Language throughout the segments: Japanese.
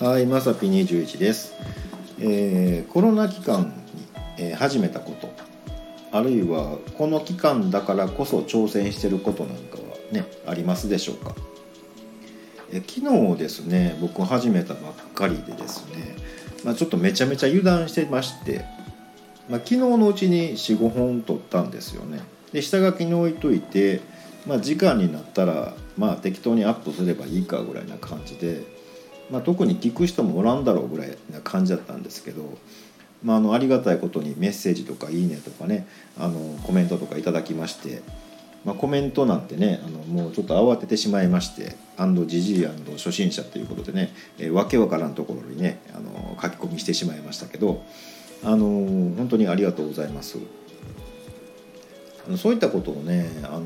はい、まさぴ21です、えーコロナ期間に、えー始めたこと。あるいはこの期間だからこそ挑戦してることなんかはねありますでしょうか、えー昨日ですね僕始めたばっかりでですね、まあ、ちょっとめちゃめちゃ油断してまして、まあ、昨日のうちに45本撮ったんですよね。で下書きに置いといて、まあ、時間になったらまあ適当にアップすればいいかぐらいな感じでまあ、特に聞く人もおらんだろうぐらいな感じだったんですけど、まあ、あのありがたいことにメッセージとか「いいね」とかねあのコメントとかいただきまして、まあ、コメントなんてねあのもうちょっと慌ててしまいましてアンド「ジジイ初心者」ということでね、えーわけわからんところにねあの書き込みしてしまいましたけどあの本当にありがとうございます。あのそういったことをねあの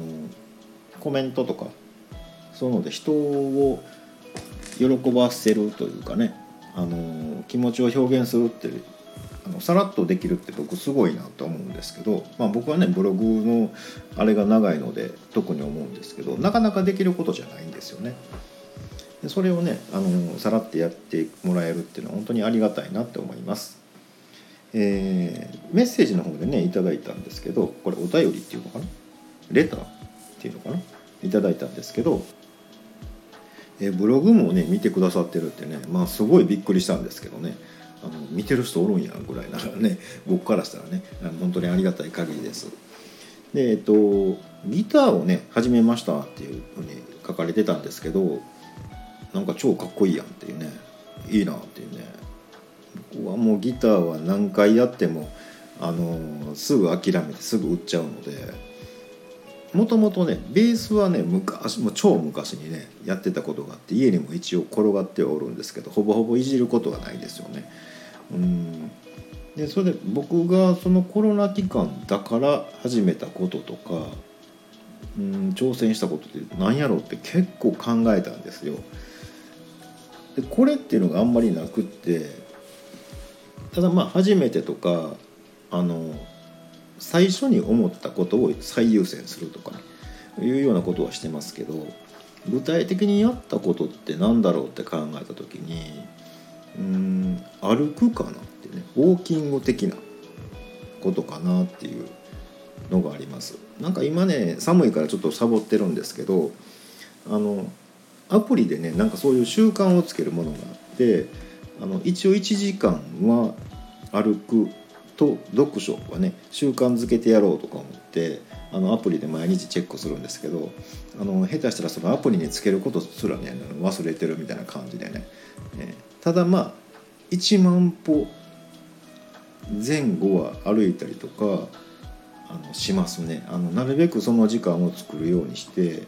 コメントとかそういうので人を喜ばせるというかねあの気持ちを表現するってあのさらっとできるって僕すごいなと思うんですけど、まあ、僕はねブログのあれが長いので特に思うんですけどなかなかできることじゃないんですよね。でそれをねあのさらってやってもらえるっていうのは本当にありがたいなって思います。えーメッセージの方でねいただいたんですけどこれお便りっていうのかな？レターっていうのかな？いただいたんですけどえブログもね見てくださってるってねまあすごいびっくりしたんですけどね。あの見てる人おるんやぐらいならね 僕からしたらねあの本当にありがたい限りです。でえっとギターをね始めましたっていうふうに書かれてたんですけどなんか超かっこいいやんっていうねいいなっていうね。僕はもうギターは何回やってもあのすぐ諦めてすぐ売っちゃうのでもともとねベースはね昔もう超昔にねやってたことがあって家にも一応転がってはおるんですけどほぼほぼいじることがないですよね。うんでそれで僕がそのコロナ期間だから始めたこととかうん挑戦したことって何やろうって結構考えたんですよ。でこれっていうのがあんまりなくってただまあ初めてとかあの最初に思ったことを最優先するとかねいうようなことはしてますけど具体的にやったことって何だろうって考えた時にうん歩くかなってねウォーキング的なことかなっていうのがあります。なんか今ね寒いからちょっとサボってるんですけどあのアプリでねなんかそういう習慣をつけるものがあってあの一応1時間は歩くと読書はね習慣づけてやろうとか思ってあのアプリで毎日チェックするんですけどあの下手したらそのアプリにつけることすらね忘れてるみたいな感じでね、えただまあ1万歩前後は歩いたりとかあのしますね。あのなるべくその時間を作るようにして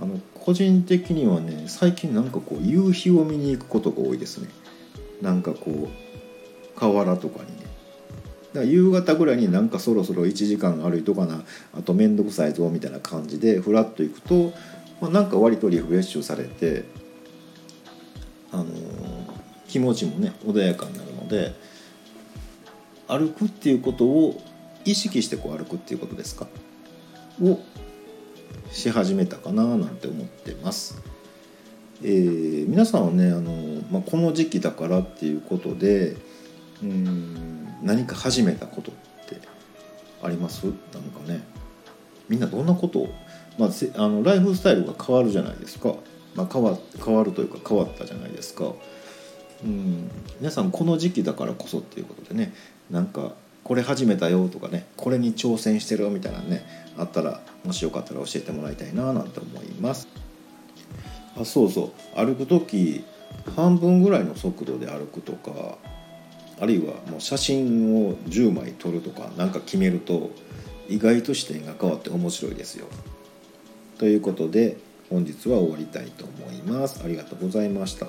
あの個人的にはね最近なんかこう夕日を見に行くことが多いですね。なんかこう河原とかにねだから夕方ぐらいになんかそろそろ1時間歩いとかなあと面倒くさいぞみたいな感じでふらっと行くと、まあ、なんか割とリフレッシュされて、あのー気持ちもね穏やかになるので歩くっていうことを意識してこう歩くっていうことですか？をし始めたかななんて思ってます。えー皆さんはねあの、まあ、この時期だからっていうことでうん何か始めたことってあります？なんかね。みんなどんなこと？を、まあ、あのライフスタイルが変わるじゃないですか、まあ、変わ変わるというか変わったじゃないですか。うん。皆さんこの時期だからこそっていうことでね。なんかこれ始めたよとかね。これに挑戦してるみたいなねあったらもしよかったら教えてもらいたいななんて思います。あそうそう。歩く時半分ぐらいの速度で歩くとかあるいはもう写真を10枚撮るとか何か決めると意外と視点が変わって面白いですよ。ということで本日は終わりたいと思います。ありがとうございました。